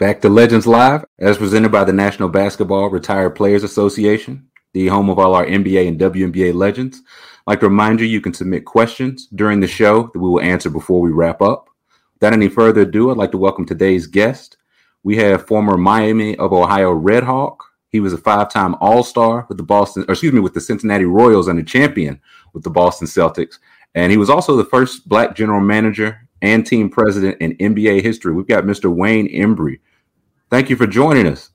back to Legends Live, as presented by the National Basketball Retired Players Association, the home of all our NBA and WNBA legends. I'd like to remind you, you can submit questions during the show that we will answer before we wrap up. Without any further ado, I'd like to welcome today's guest. We have former Miami of Ohio Red Hawk. He was a five-time All-Star with the Boston, excuse me, with the Cincinnati Royals and a champion with the Boston Celtics. And he was also the first black general manager and team president in NBA history. We've got Mr. Wayne Embry. Thank you for joining us.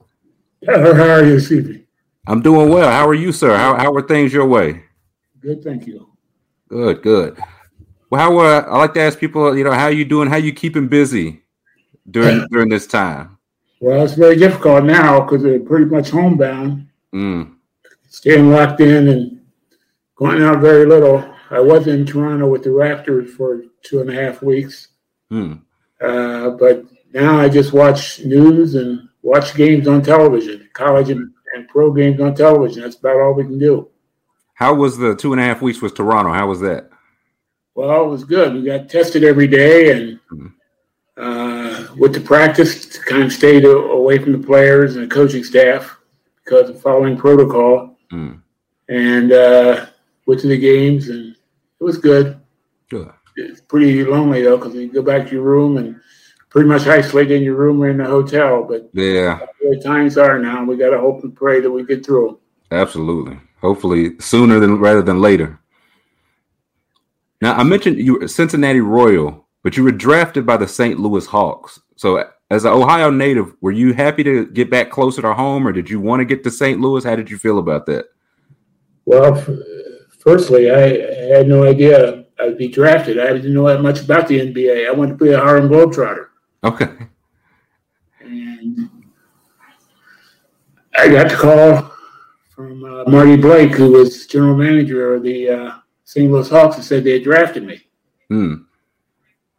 How are you, Stevie? I'm doing well. How are you, sir? How, how are things your way? Good, thank you. Good, good. Well, how uh, I like to ask people, you know, how you doing? How you keeping busy during during this time? Well, it's very difficult now because they're pretty much homebound, Mm, staying locked in and going out very little. I was in Toronto with the Raptors for two and a half weeks, mm. uh, but now I just watch news and watch games on television, college and, and pro games on television. That's about all we can do. How was the two and a half weeks with Toronto? How was that? Well, it was good. We got tested every day, and uh, with the practice, kind of stayed away from the players and the coaching staff because of following protocol. Mm. And uh, went to the games, and it was good. Good. It's pretty lonely though, because you go back to your room and pretty much isolated in your room or in the hotel. But Yeah, the times are now, we got to hope and pray that we get through. 'em. absolutely. Hopefully sooner than rather than later. Now I mentioned you were a Cincinnati Royal, but you were drafted by the St. Louis Hawks. So as an Ohio native, were you happy to get back closer to home or did you want to get to St. Louis? How did you feel about that? Well, f- firstly, I had no idea I'd be drafted. I didn't know that much about the NBA. I wanted to be a Harlem Globetrotter. Okay. And I got the call from uh, Marty Blake, who was general manager of the uh, St. Louis Hawks, and said they had drafted me. Hmm.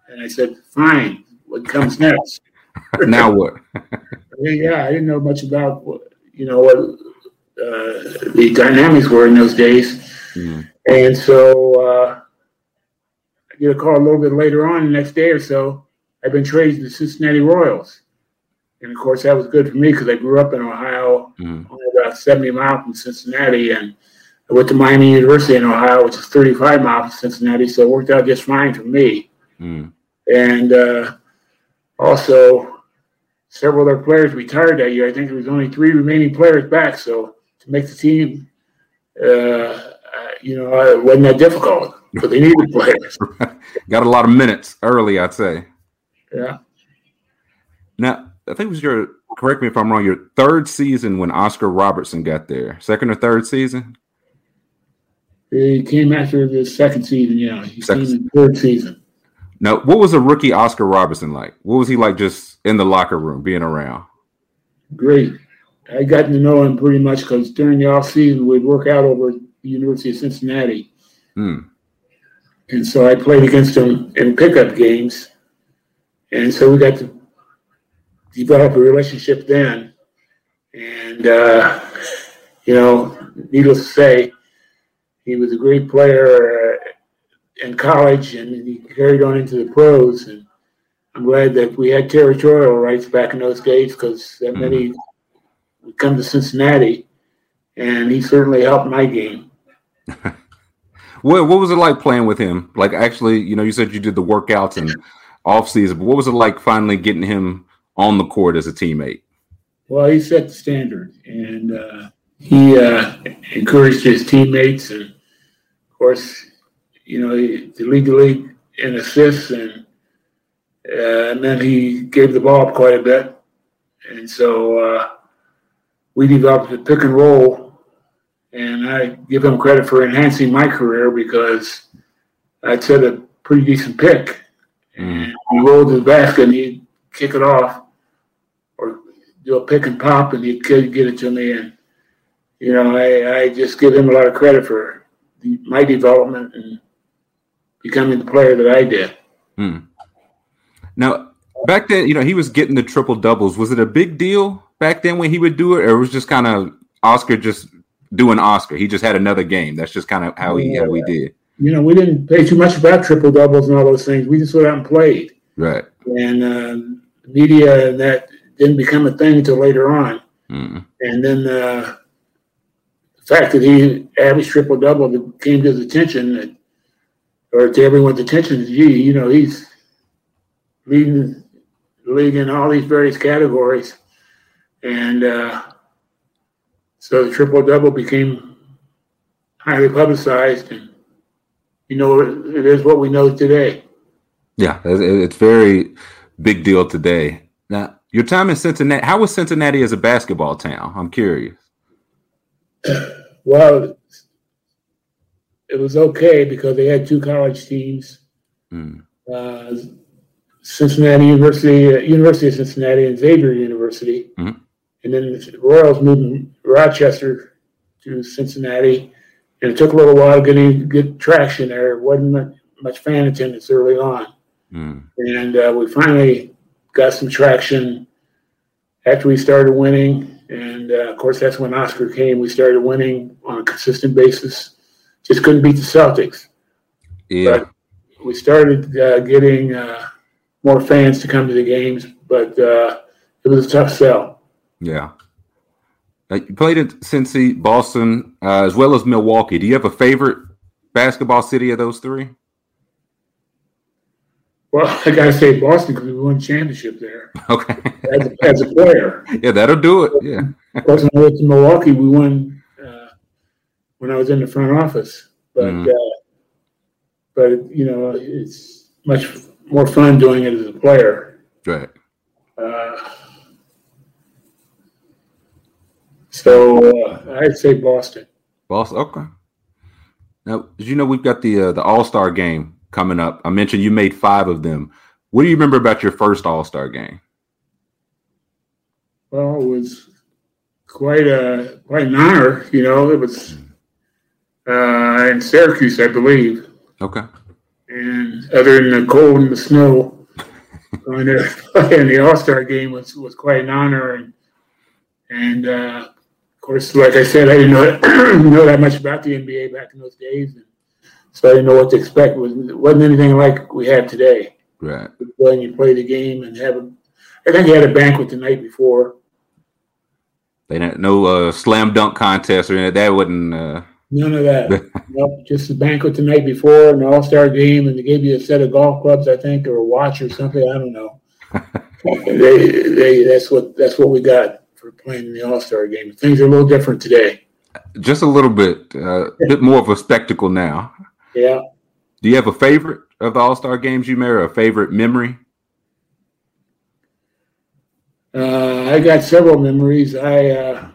And I said, fine, what comes next? now what? yeah, I didn't know much about, what- you know, what uh, the dynamics were in those days. Hmm. And so uh, I get a call a little bit later on, the next day or so. I've been traded to the Cincinnati Royals. And of course, that was good for me because I grew up in Ohio, Hmm. only about 70 miles from Cincinnati. And I went to Miami University in Ohio, which is 35 miles from Cincinnati. So it worked out just fine for me. Hmm. And uh, also, several other players retired that year. I think there was only three remaining players back. So to make the team, uh, uh, you know, it wasn't that difficult, but they needed players. Got a lot of minutes early, I'd say. Yeah. Now, I think it was your correct me if I'm wrong, your third season when Oscar Robertson got there. Second or third season? He came after the second season, yeah. He Second- came in third season. Now, what was a rookie Oscar Robertson like? What was he like just in the locker room, being around? Great. I got to know him pretty much because during the off season we'd work out over at the University of Cincinnati. Hmm. And so I played against him in pickup games. And so we got to develop a relationship then. And, uh, you know, needless to say, he was a great player uh, in college and he carried on into the pros. And I'm glad that we had territorial rights back in those days because that meant he would come to Cincinnati. And he certainly helped my game. What what was it like playing with him? Like actually, you know, you said you did the workouts and off season, but what was it like finally getting him on the court as a teammate? Well, he set the standard, and uh, he uh, encouraged his teammates, and of course, you know, he, the league the league in assists, and uh, and then he gave the ball up quite a bit, and so uh, we developed a pick and roll, and I give him credit for enhancing my career because I'd set a pretty decent pick, and he rolled the basket and he'd kick it off, or do a pick and pop, and he'd get get it to me, and you know I, I just give him a lot of credit for the, my development and becoming the player that I did. Hmm. Now, back then, you know, he was getting the triple doubles. Was it a big deal back then when he would do it, or it was just kind of Oscar just doing Oscar? He just had another game. That's just kind of how he how we did. You know, we didn't pay too much about triple doubles and all those things. We just went out and played. Right. and um, media and that didn't become a thing until later on. Mm. And then uh, the fact that he averaged triple double came to his attention, that, or to everyone's attention, gee, you know, he's leading the league in all these various categories, and uh, so the triple double became highly publicized, and you know, it, is what we know today. Yeah, it's, very big deal today. Now, your time in Cincinnati. How was Cincinnati as a basketball town? I'm curious. Well, it was okay because they had two college teams, Mm. uh, Cincinnati University, uh, University of Cincinnati, and Xavier University, Mhm. and then the Royals moved from Rochester to Cincinnati, it took a little while getting get traction there. It wasn't much, fan attendance early on, Mm. and uh, we finally got some traction after we started winning. And uh, of course, that's when Oscar came. We started winning on a consistent basis. Just couldn't beat the Celtics. Yeah. But we started uh, getting uh, more fans to come to the games, but uh, it was a tough sell. Yeah. Uh, you played in Cincy, Boston, uh, as well as Milwaukee. Do you have a favorite basketball city of those three? Well, I got to say Boston because we won championship there Okay. as a, as a player. yeah, that'll do it. Yeah. Of course, when I went to Milwaukee, we won uh, when I was in the front office. But Mhm. uh, but you know, it's much more fun doing it as a player. Right. Uh, so uh, I'd say Boston. Boston. Okay. Now, as you know, we've got the uh, the All Star game coming up. I mentioned you made five of them. What do you remember about your first All Star game? Well, it was quite a quite an honor. You know, it was uh, in Syracuse, I believe. Okay. and other than the cold and the snow, going to play in the All Star game was, was quite an honor. And and uh, course, like I said, I didn't know know that much about the NBA back in those days, and so I didn't know what to expect. It, was, wasn't anything like we have today. Right. When you play the game and have a, I think you had a banquet the night before. They didn't no uh, slam dunk contest or anything. That wouldn't. Uh, None of that. nope, just a banquet the night before, an All Star game, and they gave you a set of golf clubs, I think, or a watch or something. I don't know. they, they, that's what that's what we got for playing in the All Star game. Things are a little different today. just a little bit, uh, a bit more of a spectacle now. Yeah. Do you have a favorite of the All Star games you made, or a favorite memory? Uh, I got several memories. I uh,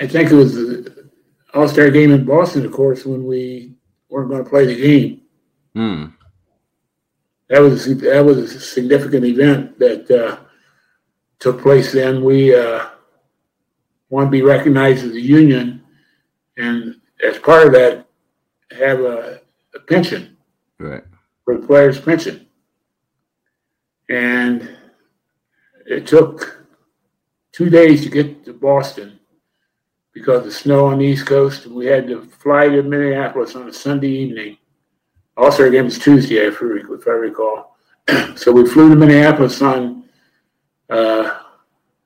I think it was the All Star game in Boston, of course, when we weren't going to play the game. Hmm. That was that was a significant event that uh, took place. Then we uh, want to be recognized as a union, and as part of that, have a, a pension Right. for the players' pension. And it took two days to get to Boston because of the snow on the East Coast. And we had to fly to Minneapolis on a Sunday evening. Also, game was Tuesday, if I rec- if I recall. so we flew to Minneapolis on uh,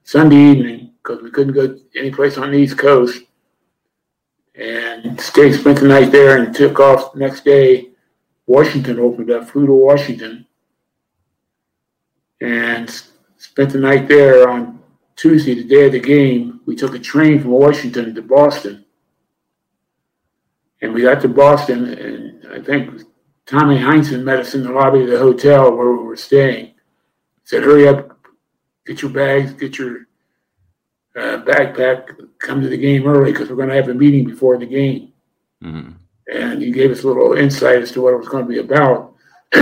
Sunday evening because we couldn't go any place on the East Coast. And stayed, spent the night there, and took off the next day. Washington opened up, flew to Washington, and spent the night there on Tuesday, the day of the game. We took a train from Washington to Boston. And we got to Boston, and I think Tommy Heinsohn met us in the lobby of the hotel where we were staying. Said, hurry up, get your bags, get your uh, backpack, come to the game early because we're going to have a meeting before the game. Mhm. And he gave us a little insight as to what it was going to be about.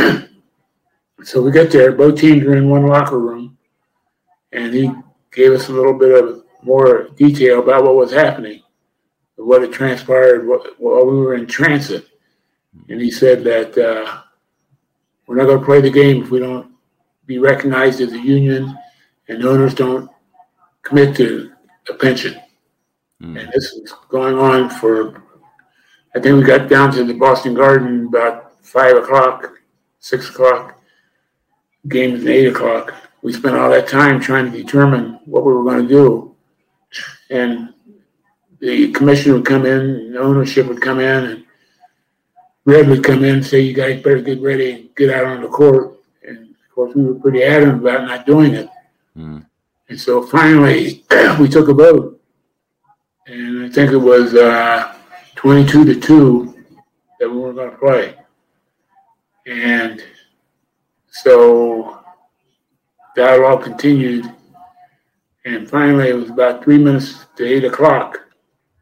so we get there, both teams are in one locker room, and he gave us a little bit of more detail about what was happening, what had transpired wh- while we were in transit. And he said that uh, we're not going to play the game if we don't be recognized as a union and the owners don't commit to a pension. Mm. And this was going on for, I think we got down to the Boston Garden about five o'clock, six o'clock. games at eight o'clock. We spent all that time trying to determine what we were going to do. And the commissioner would come in, and ownership would come in, and Red would come in and say, You guys better get ready and get out on the court. And of course, we were pretty adamant about not doing it. Mm. And so finally, we took a vote. And I think it was uh, 22 to 2 that we weren't going to play. And so dialogue continued. And finally, it was about three minutes to 8 o'clock.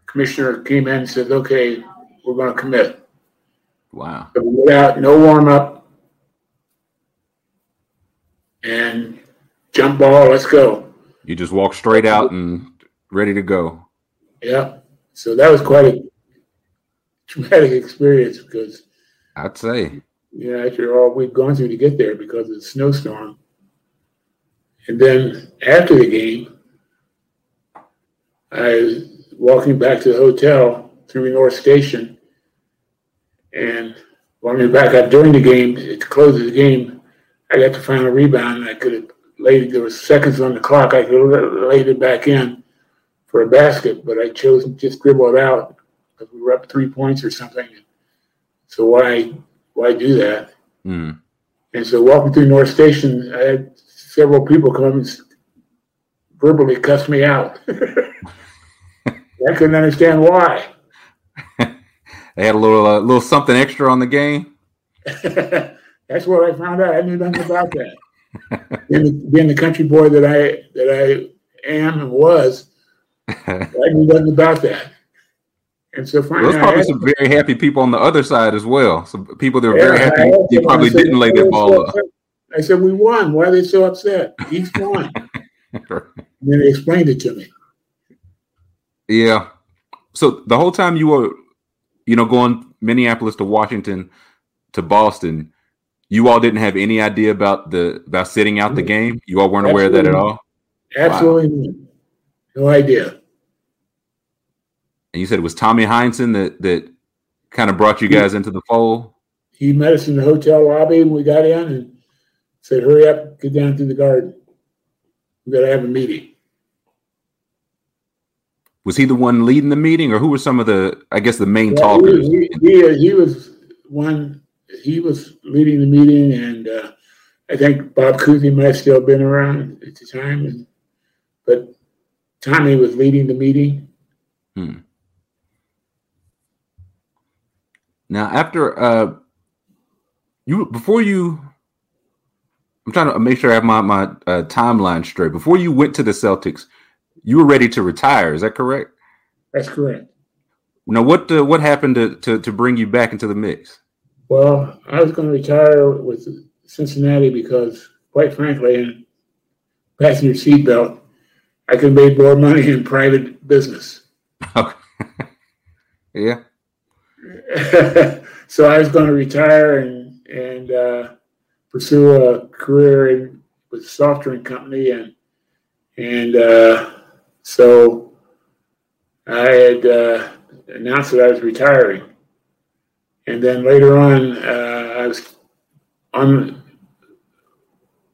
Commissioner came in and said, okay, we're going to commit. Wow. So we went out, no warm up. And jump ball, let's go. You just walk straight out and ready to go. Yeah. So that was quite a traumatic experience because, I'd say. Yeah, after all we've gone through to get there because of the snowstorm. And then after the game, I was walking back to the hotel through the North Station and walking back up during the game, at the close of the game, I got the final rebound and I could have laid, there was seconds on the clock, I could have laid it back in for a basket, but I chose to just dribble it out because we were up three points or something. So why why do that? Mm. And so walking through North Station, I had several people come and verbally cuss me out. I couldn't understand why. They had a little uh, little something extra on the game. That's what I found out. I knew nothing about that. Being, the, being the country boy that I that I am and was, I knew nothing about that. And so finally, There's probably some very happy people on the other side as well. Some people that were Yeah, very happy I asked you them, probably said, didn't lay "Why that ball so up. I said, "We won. Why are they so upset? He's won." and then they explained it to me. yeah. So the whole time you were, you know, going Minneapolis to Washington to Boston, you all didn't have any idea about the about sitting out the game. You all weren't aware of that at all. Absolutely none. no idea. And you said it was Tommy Heinsohn that that kind of brought you guys into the fold. He met us in the hotel lobby when we got in and said, "Hurry up, get down to the garden. We got to have a meeting." Was he the one leading the meeting, or who were some of the, I guess, the main Yeah, talkers? He, he, he, he was one. He was leading the meeting, and uh, I think Bob Cousy might have still been around at the time, and, but Tommy was leading the meeting. Hmm. Now, after uh, you before you, I'm trying to make sure I have my my uh, timeline straight. Before you went to the Celtics, you were ready to retire. Is that correct? That's correct. Now, what uh, what happened to, to to bring you back into the mix? Well, I was going to retire with Cincinnati because, quite frankly, in passenger seatbelt, I could make more money in private business. Okay. yeah. so I was going to retire and and uh, pursue a career in with a soft drink company, and and uh, so I had uh, announced that I was retiring. And then later on, uh, I was on.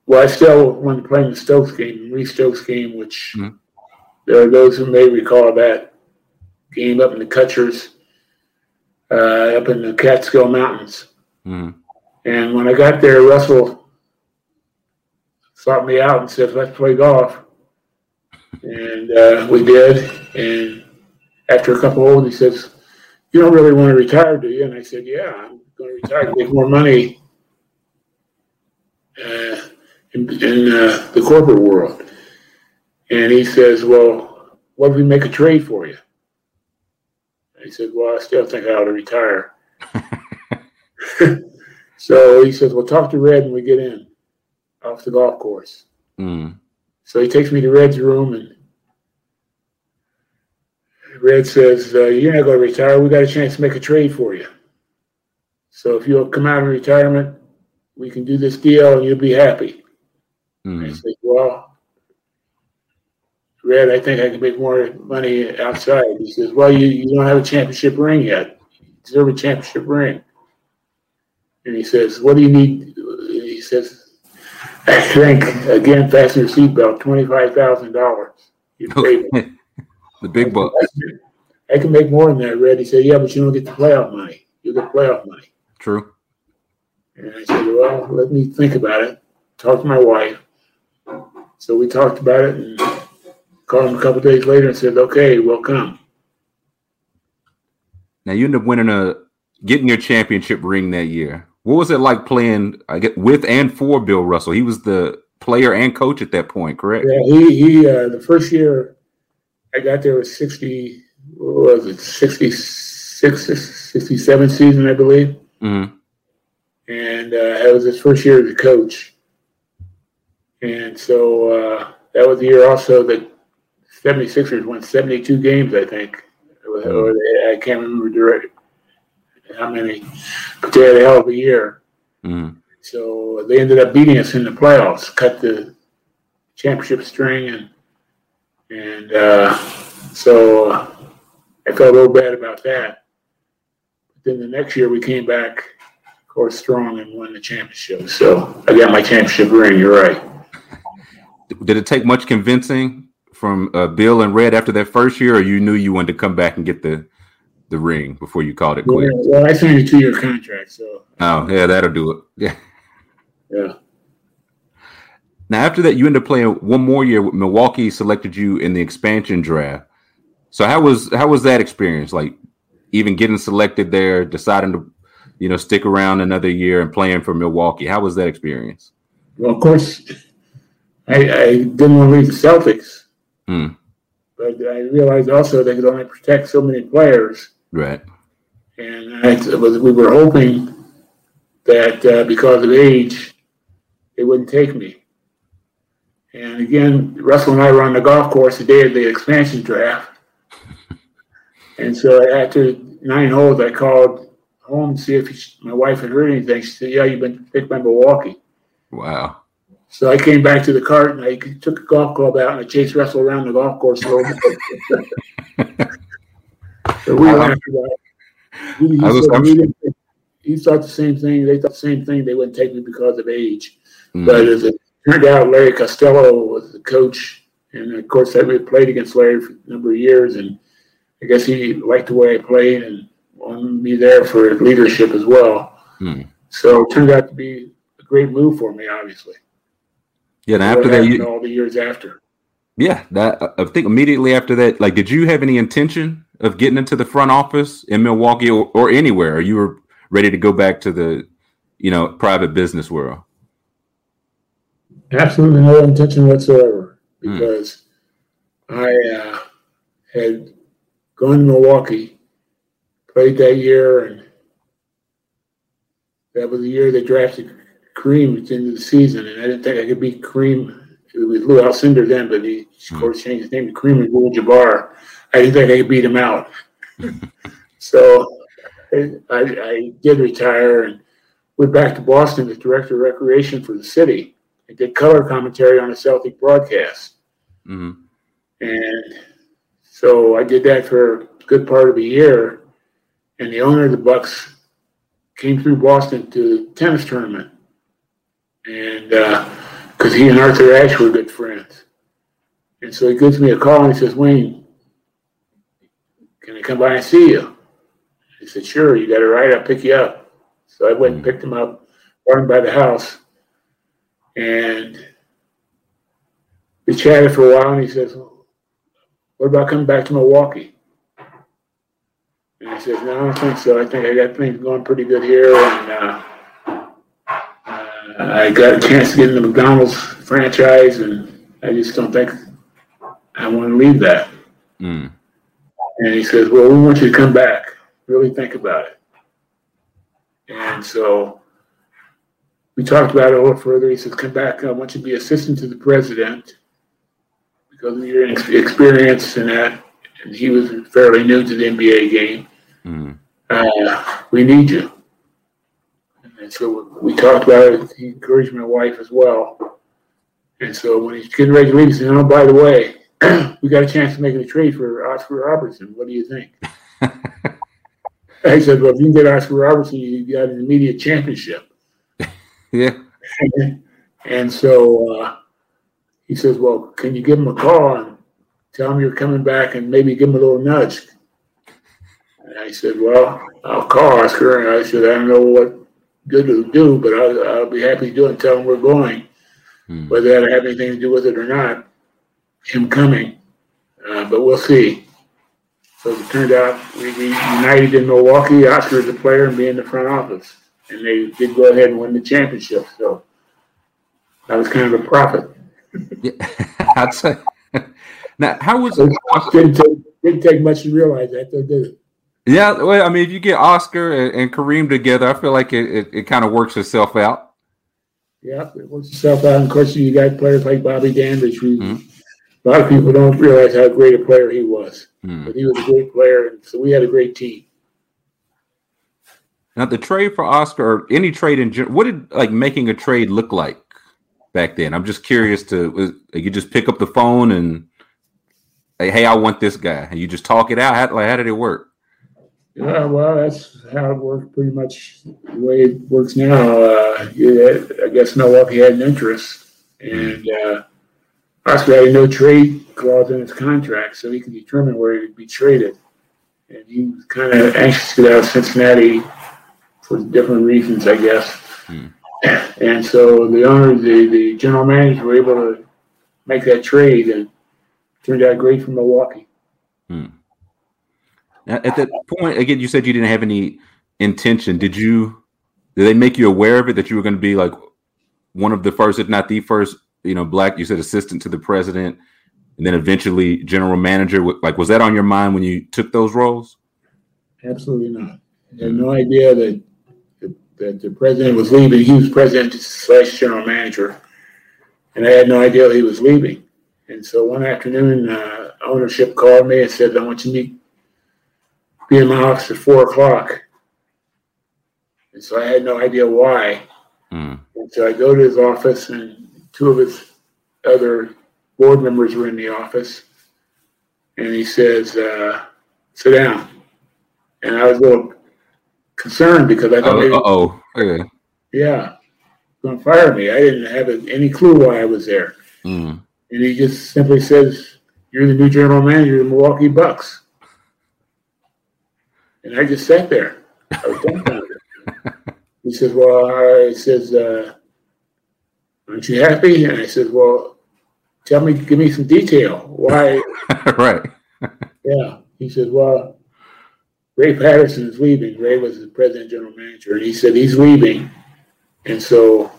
Well, I still wanted to play in the Stokes game, Maurice Stokes game, which Mhm. there are those who may recall that game up in the Kutsher's, uh, up in the Catskill Mountains. Mhm. And when I got there, Russell sought me out and said, "Let's play golf." And uh, we did. And after a couple holes, he says, "You don't really want to retire, do you?" And I said, "Yeah, I'm going to retire to make more money uh, in, in uh, the corporate world." And he says, "Well, what if we make a trade for you? And he said, well, I still think I ought to retire. so he says, well, talk to Red when we get in off the golf course. Mm. So he takes me to Red's room and Red says, uh, you're not going to retire. We got a chance to make a trade for you. So if you'll come out of retirement, we can do this deal and you'll be happy. Mm. I said, well, Red, I think I can make more money outside. He says, well, you, you don't have a championship ring yet. You deserve a championship ring. And he says, what do you need? He says, I think, again, fasten your seatbelt, $25,000. You pay me. The big bucks. I can make more than that, Red. He said, yeah, but you don't get the playoff money. You get playoff money. True. And I said, well, let me think about it. Talk to my wife. So we talked about it and called him a couple days later and said, okay, we'll come. Now you end up winning a getting your championship ring that year. What was it like playing I get with and for Bill Russell? He was the player and coach at that point, correct? Yeah, he, he uh, the first year I got there was 60, what was it, 66, 67 season, I believe. Mm-hmm. And uh, that was his first year as a coach. And so uh, that was the year also that 76ers won 72 games, I think. Or I can't remember direct how many, but they had a hell of a year. Mm-hmm. So they ended up beating us in the playoffs, cut the championship string, and and uh, so uh, I felt a little bad about that. But then the next year we came back, of course, strong and won the championship. So I got my championship ring. You're right. Did it take much convincing from uh, Bill and Red after that first year, or you knew you wanted to come back and get the the ring before you called it quits? well, I signed a two-year contract, so Oh, yeah, that'll do it. Yeah. yeah. Now, after that, you end up playing one more year. with Milwaukee selected you in the expansion draft. So how was how was that experience? Like even getting selected there, deciding to, you know, stick around another year and playing for Milwaukee. How was that experience? Well, of course, I, I didn't want to leave the Celtics, Hmm. but I realized also they could only protect so many players. Right. And I, we were hoping that uh, because of age, they wouldn't take me. And again, Russell and I were on the golf course the day of the expansion draft. And so after nine holes, I called home to see if my wife had heard anything. She said, Yeah, you've been picked by Milwaukee. Wow. So I came back to the cart and I took a golf club out and I chased Russell around the golf course a little bit. so we went after that. He, he I was- said he he thought the same thing. They thought the same thing. They wouldn't take me because of age. Hmm. But as it turned out, Larry Costello was the coach. And of course, I had played against Larry for a number of years. And I guess he liked the way I played and wanted me there for leadership as well. Hmm. So it turned out to be a great move for me, obviously. Yeah. And after that, you, all the years after. yeah, that I think immediately after that, like, did you have any intention of getting into the front office in Milwaukee or, or anywhere? Or you were ready to go back to the, you know, private business world? Absolutely no intention whatsoever Hmm. because I uh, had gone to Milwaukee, played that year, and that was the year they drafted Kareem at the end of the season, and I didn't think I could beat Kareem. It was Lou Alcindor then, but he, of course, changed his name to Kareem Abdul-Jabbar. I didn't think I could beat him out. so I, I, I did retire and went back to Boston as director of recreation for the city. I did color commentary on a Celtic broadcast. hmm And so I did that for a good part of a year. And the owner of the Bucks came through Boston to the tennis tournament. And because he and Arthur Ashe were good friends. And so he gives me a call and he says, Wayne, can I come by and see you? I said, sure, you got a ride, I'll pick you up. So I went and picked him up, brought him by the house. And we chatted for a while, and he says, "What about coming back to Milwaukee?" And I says, "No, I don't think so. I think I got things going pretty good here, and uh, uh, I got a chance to get in the McDonald's franchise, and I just don't think I want to leave that." Mm. And he says, Well, we want you to come back. Really think about it. And so we talked about it a little further. He says, Come back. I want you to be assistant to the president because of your experience in that. And he was fairly new to the NBA game. Mm. Uh, we need you. And so we talked about it. He encouraged my wife as well. And so when he's getting ready to leave, he said, Oh, by the way, we got a chance to make a trade for Oscar Robertson. What do you think? I said, Well, if you can get Oscar Robertson, you got an immediate championship. Yeah. And so uh, he says, Well, can you give him a call and tell him you're coming back and maybe give him a little nudge? And I said, Well, I'll call Oscar. And I said, I don't know what good it'll do, but I'll, I'll be happy to do it and tell him we're going, Mm. whether that have anything to do with it or not, him coming. Uh, but we'll see. So it turned out we, we united in Milwaukee, Oscar as a player and me in the front office. And they did go ahead and win the championship. So that was kind of a profit. yeah. I'd say. Now, how was It didn't take, didn't take much to realize that, though, did it? Yeah, well, I mean, if you get Oscar and, and Kareem together, I feel like it, it, it kind of works itself out. Yeah, it works itself out. And of course, you got players like Bobby Dandridge, who Mhm. a lot of people don't realize how great a player he was. Mm. But he was a great player, and so we had a great team. Now, the trade for Oscar or any trade in general, what did like making a trade look like back then? I'm just curious to, was, you just pick up the phone and say, hey, I want this guy. And you just talk it out. How, like, how did it work? Yeah, well, that's how it worked pretty much the way it works now. Uh, yeah, I guess Milwaukee had an interest, and uh, Oscar had no trade clause in his contract, so he could determine where he would be traded. And he was kind of anxious to get out of Cincinnati for different reasons, I guess. Hmm. And so the owner, the, the general manager, were able to make that trade, and turned out great for Milwaukee. Hmm. Now, at that point, again, you said you didn't have any intention. Did you? Did they make you aware of it that you were going to be like one of the first, if not the first, you know, black? You said assistant to the president, and then eventually general manager. Like, was that on your mind when you took those roles? Absolutely not. I had no idea that, that the president was leaving. He was president slash general manager, and I had no idea he was leaving. And so one afternoon, uh, ownership called me and said, "I want you to meet, be in my office at four o'clock." And so I had no idea why. Mm. And so I go to his office, and two of his other board members were in the office. And he says, uh, "Sit down." And I was a little concerned because I thought, Uh oh. Okay. yeah, going to fire me. I didn't have any clue why I was there. Mm. And he just simply says, "You're the new general manager of the Milwaukee Bucks." And I just sat there. I was dumbfounded. he says, "Well," he says, uh, "Aren't you happy?" And I said, "Well, tell me, give me some detail. Why?" right. Yeah. He says, "Well, Ray Patterson is leaving. Ray was the president general manager, and he said he's leaving, and so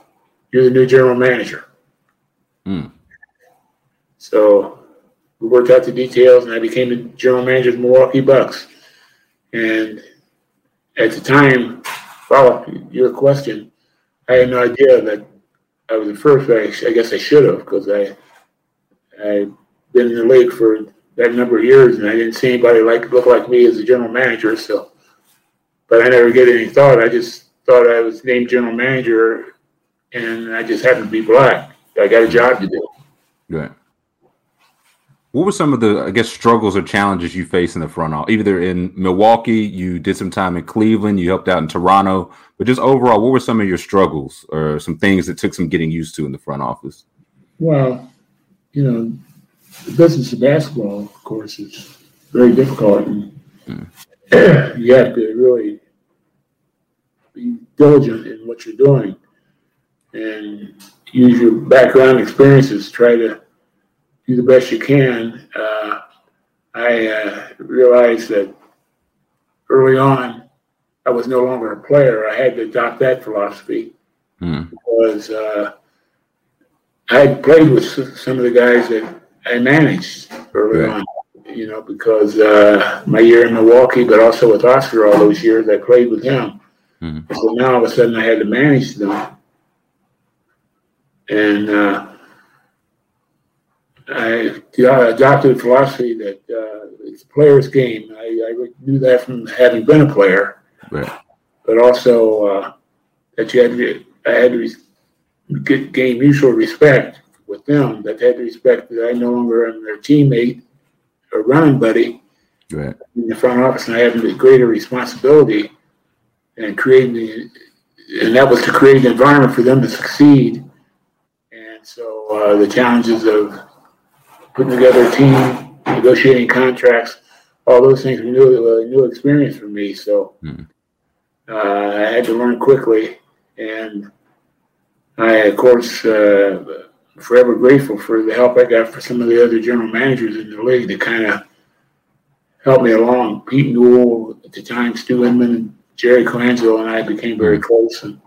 you're the new general manager." Mm. So we worked out the details, and I became the general manager of the Milwaukee Bucks. And at the time, follow your question, I had no idea that I was the first. I, I guess I should have because I I've been in the league for that number of years, and I didn't see anybody like look like me as a general manager. So, but I never get any thought. I just thought I was named general manager, and I just happened to be black. I got a mm-hmm. job to do. Right. What were some of the, I guess, struggles or challenges you faced in the front office? Either in Milwaukee, you did some time in Cleveland, you helped out in Toronto, but just overall, what were some of your struggles or some things that took some getting used to in the front office? Well, you know, the business of basketball, of course, is very difficult. And you have to really be diligent in what you're doing and use your background experiences. Try to do the best you can. Uh, I uh, realized that early on, I was no longer a player. I had to adopt that philosophy Mm. because uh, I had played with some of the guys that I managed early Right. on you know, because uh, my year in Milwaukee, but also with Oscar all those years, I played with him. Mhm. So now all of a sudden I had to manage them. And uh, I yeah, adopted a philosophy that uh, it's a player's game. I, I knew that from having been a player, Right. but also uh, that you had to, I had to get, gain mutual respect with them. That they had to respect that I no longer am their teammate or running buddy Right. in the front office, and I have a greater responsibility and creating the, and that was to create an environment for them to succeed. And so uh, the challenges of putting together a team, negotiating contracts, all those things were new, uh, new experience for me. So Mhm. uh, I had to learn quickly, and I, of course, uh, forever grateful for the help I got for some of the other general managers in the league that kind of helped me along. Pete Newell at the time, Stu Inman, and Jerry Colangelo and I became very mm-hmm. close, and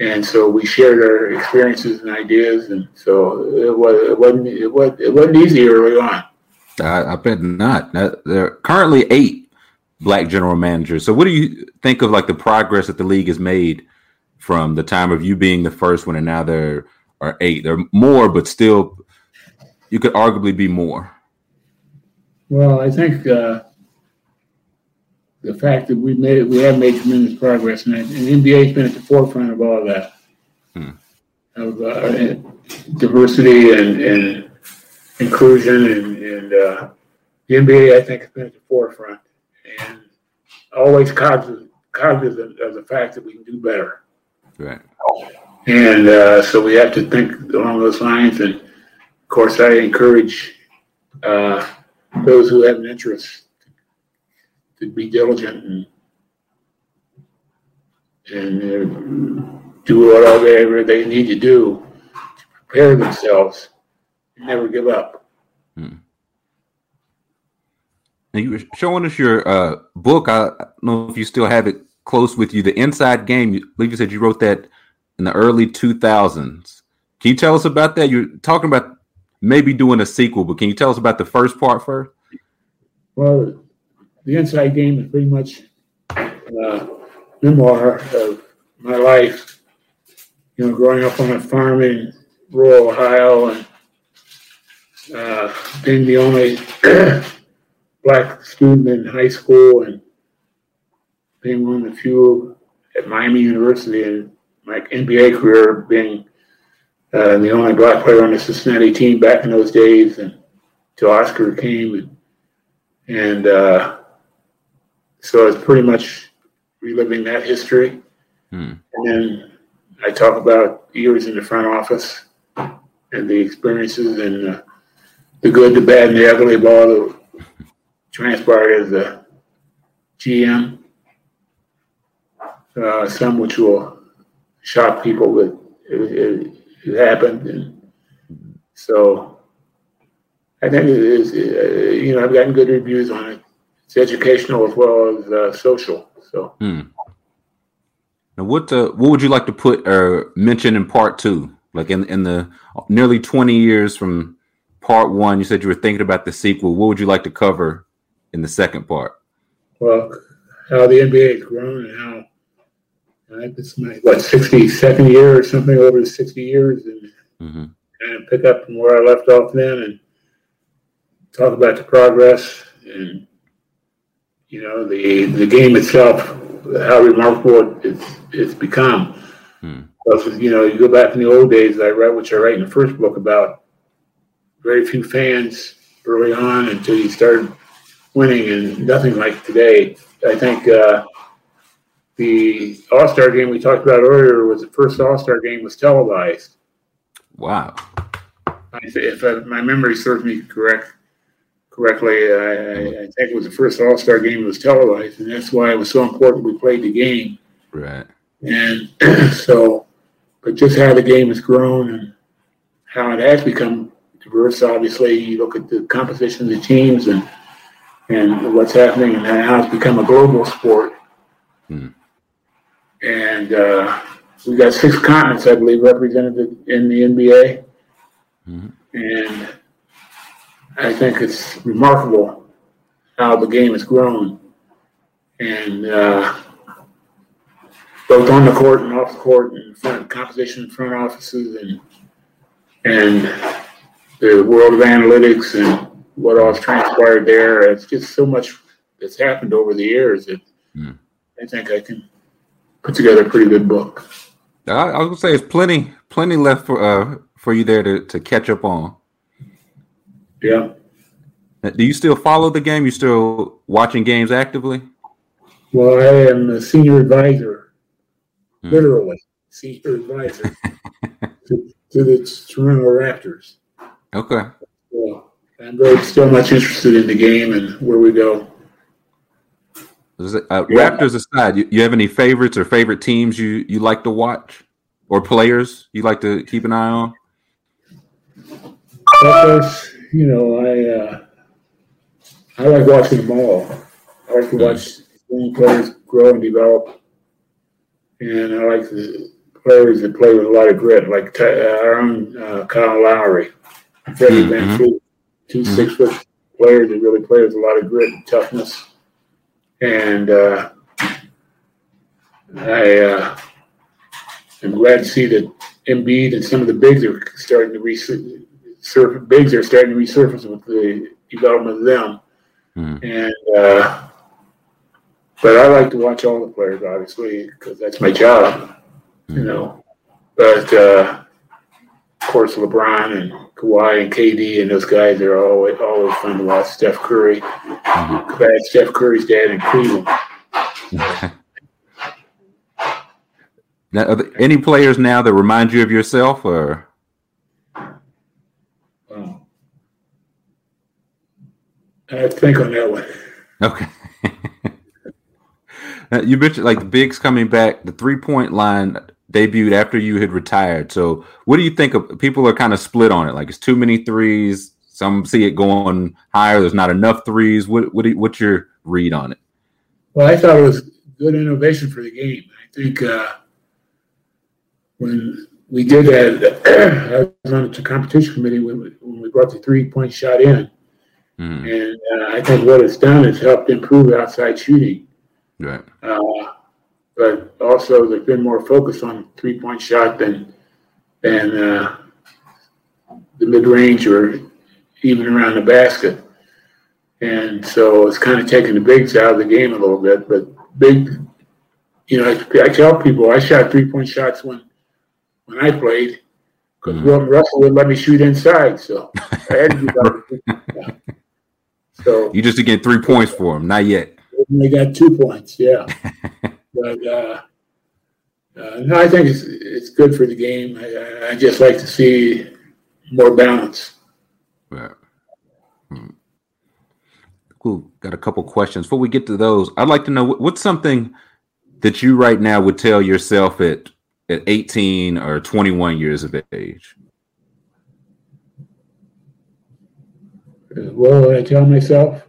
and so we shared our experiences and ideas, and so it was it wasn't it was it wasn't easy early on. I, I bet not. Now, There are currently eight black general managers. So, what do you think of like the progress that the league has made from the time of you being the first one, and now there are eight? There are more, but still, you could arguably be more. Well, I think uh, the fact that we made we have made tremendous progress, and, and the NBA has been at the forefront of all of that, Hmm. of uh, diversity and, and inclusion, and, and uh, the NBA I think has been at the forefront, and always cognizant, cognizant of the fact that we can do better. Right. And uh, so we have to think along those lines. And of course, I encourage uh, those who have an interest to be diligent and and uh, do whatever they need to do to prepare themselves and never give up. Now you were showing us your uh, book. I don't know if you still have it close with you. The Inside Game. I believe you said you wrote that in the early 2000s. Can you tell us about that? You're talking about maybe doing a sequel, but can you tell us about the first part first? Well, the inside game is pretty much uh, memoir of my life. You know, growing up on a farm in rural Ohio and uh, being the only black student in high school and being one of the few at Miami University and my NBA career being uh, the only black player on the Cincinnati team back in those days and till Oscar came and and uh, so it's pretty much reliving that history. Hmm. And then I talk about years in the front office and the experiences and uh, the good, the bad, and the ugly of all that transpired as a GM. Uh, some which will shock people, but it, it, it happened, and so I think it is. Uh, you know, I've gotten good reviews on it. It's educational as well as uh, social. So Hmm. Now, what uh, what would you like to put or mention in part two? Like in in the nearly 20 years from part one, you said you were thinking about the sequel. What would you like to cover in the second part? well, how the NBA has grown and how it's my what sixty second year or something over sixty years, and hmm kind of pick up from where I left off then and talk about the progress and you know the the game itself, how remarkable it's it's become. Because you know, you go back in the old days, I write which I write in the first book about very few fans early on until you started winning, and nothing like today. I think uh, the All Star game we talked about earlier was the first All Star game was televised. Wow. If, I, my memory serves me correct, correctly, I, I, I think it was the first All Star game that was televised, and that's why it was so important we played the game. Right. And so, but just how the game has grown and how it has become diverse. Obviously, you look at the composition of the teams and and what's happening, and how it's become a global sport. Hmm. And uh, we got six continents, I believe, represented in the NBA. Mhm. And I think it's remarkable how the game has grown, and uh, both on the court and off the court, and front composition in front offices, and and the world of analytics and what all all's transpired there. It's just so much that's happened over the years that Mm. I think I can put together a pretty good book. I, I was gonna say, there's plenty, plenty left for uh for you there to to catch up on. Yeah. Do you still follow the game? You still watching games actively? Well, I am a senior advisor, Hmm. literally senior advisor to, to the Toronto Raptors. Okay. So I'm very still much interested in the game and where we go. Uh, Yeah. Raptors aside, you, you have any favorites or favorite teams you you like to watch, or players you like to keep an eye on? Because you know, I uh, I like watching them all. I like to watch young players grow and develop, and I like the players that play with a lot of grit, like Ty- uh, our own uh, Kyle Lowry, Freddie Mhm. VanVleet, 2 six foot players that really play with a lot of grit and toughness. And uh, I uh, am glad to see that Embiid and some of the bigs are starting to resurface. Bigs are starting to resurface with the development of them. Hmm. And uh, but I like to watch all the players, obviously, because that's my job, you know. But uh, of course, LeBron and Kawhi and KD and those guys are always always fun to watch. Steph Curry, I had Steph Curry's dad in Cleveland. Now, are there any players now that remind you of yourself, or Um, I think on that one. okay? You mentioned like the bigs coming back. The three point line debuted after you had retired. So, what do you think of? People are kind of split on it. Like, it's too many threes. Some see it going higher. There's not enough threes. What what do you, what's your read on it? Well, I thought it was good innovation for the game. I think uh, when we did that, I was on the competition committee when we, when we brought the three point shot in, Hmm, and uh, I think what it's done is helped improve outside shooting. right. Uh, but also, there's been more focus on three point shot than than uh, the mid range or even around the basket. And so it's kind of taking the bigs out of the game a little bit. But big, you know, I, I tell people I shot three point shots when when I played because Mhm. Russell would let me shoot inside. So I had to do. So You just to get three points for him. Not yet. they got two points, yeah. but uh, uh, no, I think it's it's good for the game. I- I, just like to see more balance. Right. Hmm. Cool. Got a couple questions. Before we get to those, I'd like to know what's something that you right now would tell yourself at at 18 or 21 years of age. Uh, Well, I tell myself,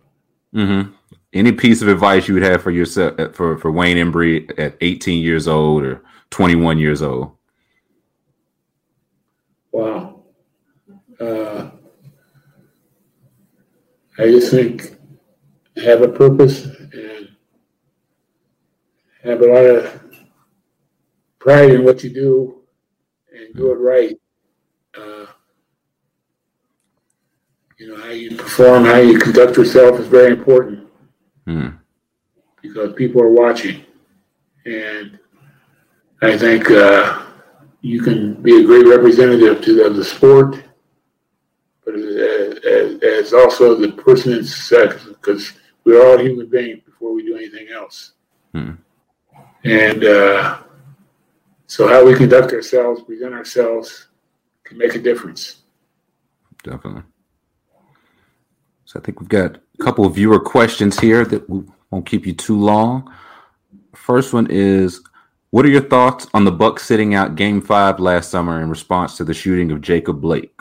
Mm-hmm. Any piece of advice you would have for yourself uh, for for Wayne Embry at 18 years old or 21 years old? wow. Uh, I just think have a purpose and have a lot of pride in what you do and do it right. Uh, you know, how you perform, how you conduct yourself is very important Hmm. because people are watching. And I think uh, you can be a great representative to the, the sport, but as, as, as also the person in sex, because we're all human beings before we do anything else. Hmm. And uh, so, how we conduct ourselves, present ourselves, can make a difference. Definitely. So I think we've got a couple of viewer questions here that won't keep you too long. First one is what are your thoughts on the Bucks sitting out game five last summer in response to the shooting of Jacob Blake?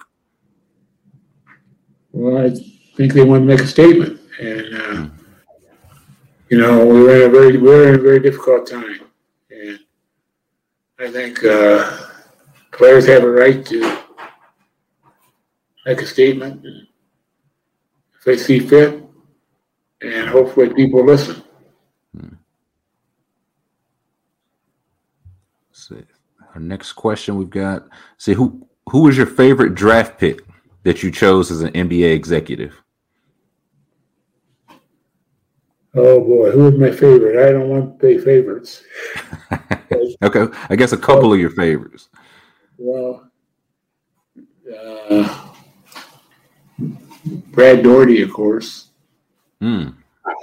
Well, I think they want to make a statement, and uh, you know we were in a very we were in a very difficult time, and I think uh, players have a right to make a statement and they see fit, and hopefully people listen. Let's see. Our next question we've got. See who who was your favorite draft pick that you chose as an NBA executive? Oh boy, who is my favorite? I don't want to pay favorites. okay, I guess a couple of your favorites. Well, uh, Brad Daugherty, of course. Hmm.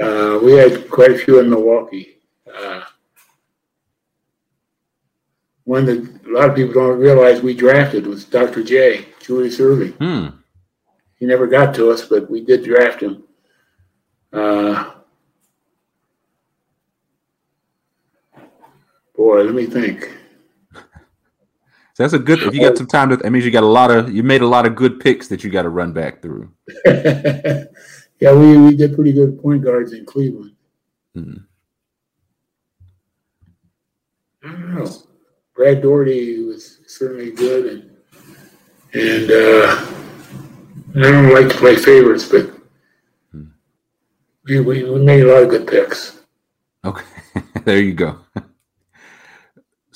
Uh, we had quite a few in Milwaukee. Uh, one that a lot of people don't realize we drafted was Dr. J, Julius Erving. Hmm. He never got to us, but we did draft him. Uh, boy, let me think. So that's a good. If you got some time to, that means you got a lot of. You made a lot of good picks that you got to run back through. yeah, we, we did pretty good point guards in Cleveland. Hmm. I don't know. Brad Daugherty was certainly good, and and uh, I don't like to play favorites, but we, we we made a lot of good picks. Okay, there you go.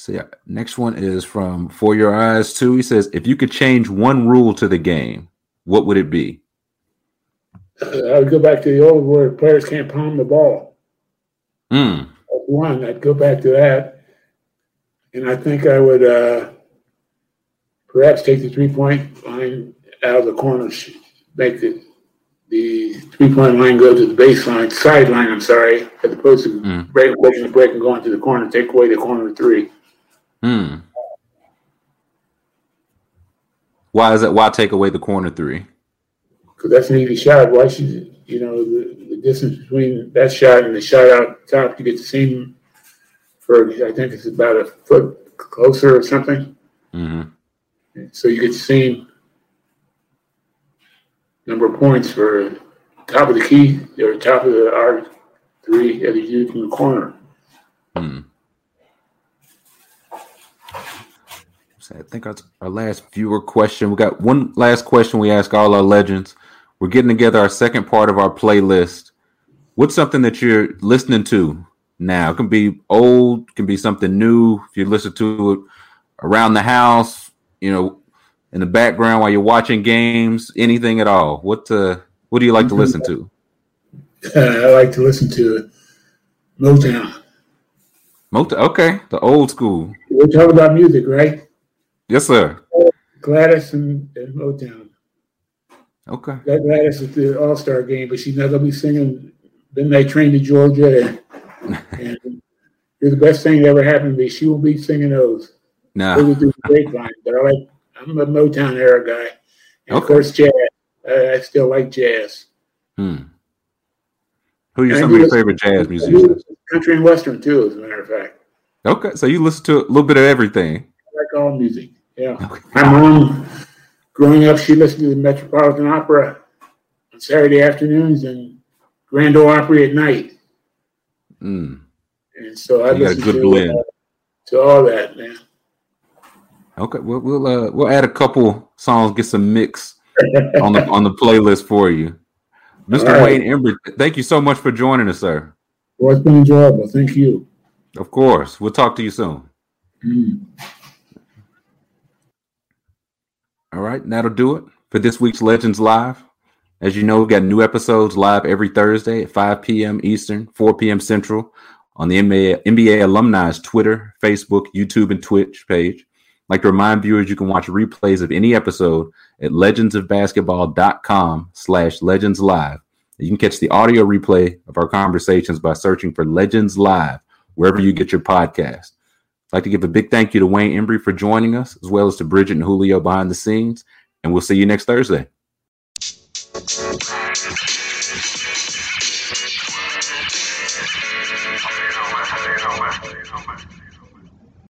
So yeah, next one is from For Your Eyes too. He says, if you could change one rule to the game, what would it be? I would go back to the old where players can't palm the ball. Hmm. One, I'd go back to that, and I think I would uh, perhaps take the three point line out of the corners, make the the three point line go to the baseline sideline. I'm sorry, as opposed to Mm. break, breaking the break and going to the corner. Take away the corner three. Hmm. Why is that? Why take away the corner three? because that's an easy shot. Why should you know the, the distance between that shot and the shot out top? You get the same for I think it's about a foot closer or something. hmm So you get the same number of points for top of the key or top of the R three as you do from the corner. Hmm. I think that's our last viewer question. We got one last question we ask all our legends. We're getting together our second part of our playlist. What's something that you're listening to now? It can be old, can be something new. If you listen to it around the house, you know, in the background while you're watching games, anything at all. What uh, what do you like to listen to? I like to listen to Motown. Motown, okay, the old school. We're talking about music, right? Yes, sir. Gladys and, and Motown. Okay. Gladys at the All Star game, but she's not gonna be singing "Midnight Train to Georgia" and, and "You're the best thing that ever happened to me." She won't be singing those. Nah. Those are the grapevine, but I like. I'm a Motown era guy, and of Okay. course jazz. I, I still like jazz. Hmm. Who are And some of your favorite jazz musicians? Country and Western too, as a matter of fact. Okay, so you listen to a little bit of everything. I like all music. Yeah. Okay. My mom, growing up, she listened to the Metropolitan Opera on Saturday afternoons and Grand Ole Opry at night. Mm. And so I You got a listened good to, blend. uh, to all that, man. Okay, we'll we'll uh, we'll add a couple songs, get some mix on the on the playlist for you. Mr. Right. Wayne Embry, thank you so much for joining us, sir. Well, it's been enjoyable. Thank you. Of course, we'll talk to you soon. Mm. All right, that'll do it for this week's Legends Live. As you know, we've got new episodes live every Thursday at 5 p.m. Eastern, 4 p.m. Central on the NBA, NBA Alumni's Twitter, Facebook, YouTube, and Twitch page. Like to remind viewers you can watch replays of any episode at legendsofbasketball.com slash legends live. You can catch the audio replay of our conversations by searching for Legends Live wherever you get your podcast. I'd like to give a big thank you to Wayne Embry for joining us, as well as to Bridget and Julio behind the scenes. And we'll see you next Thursday.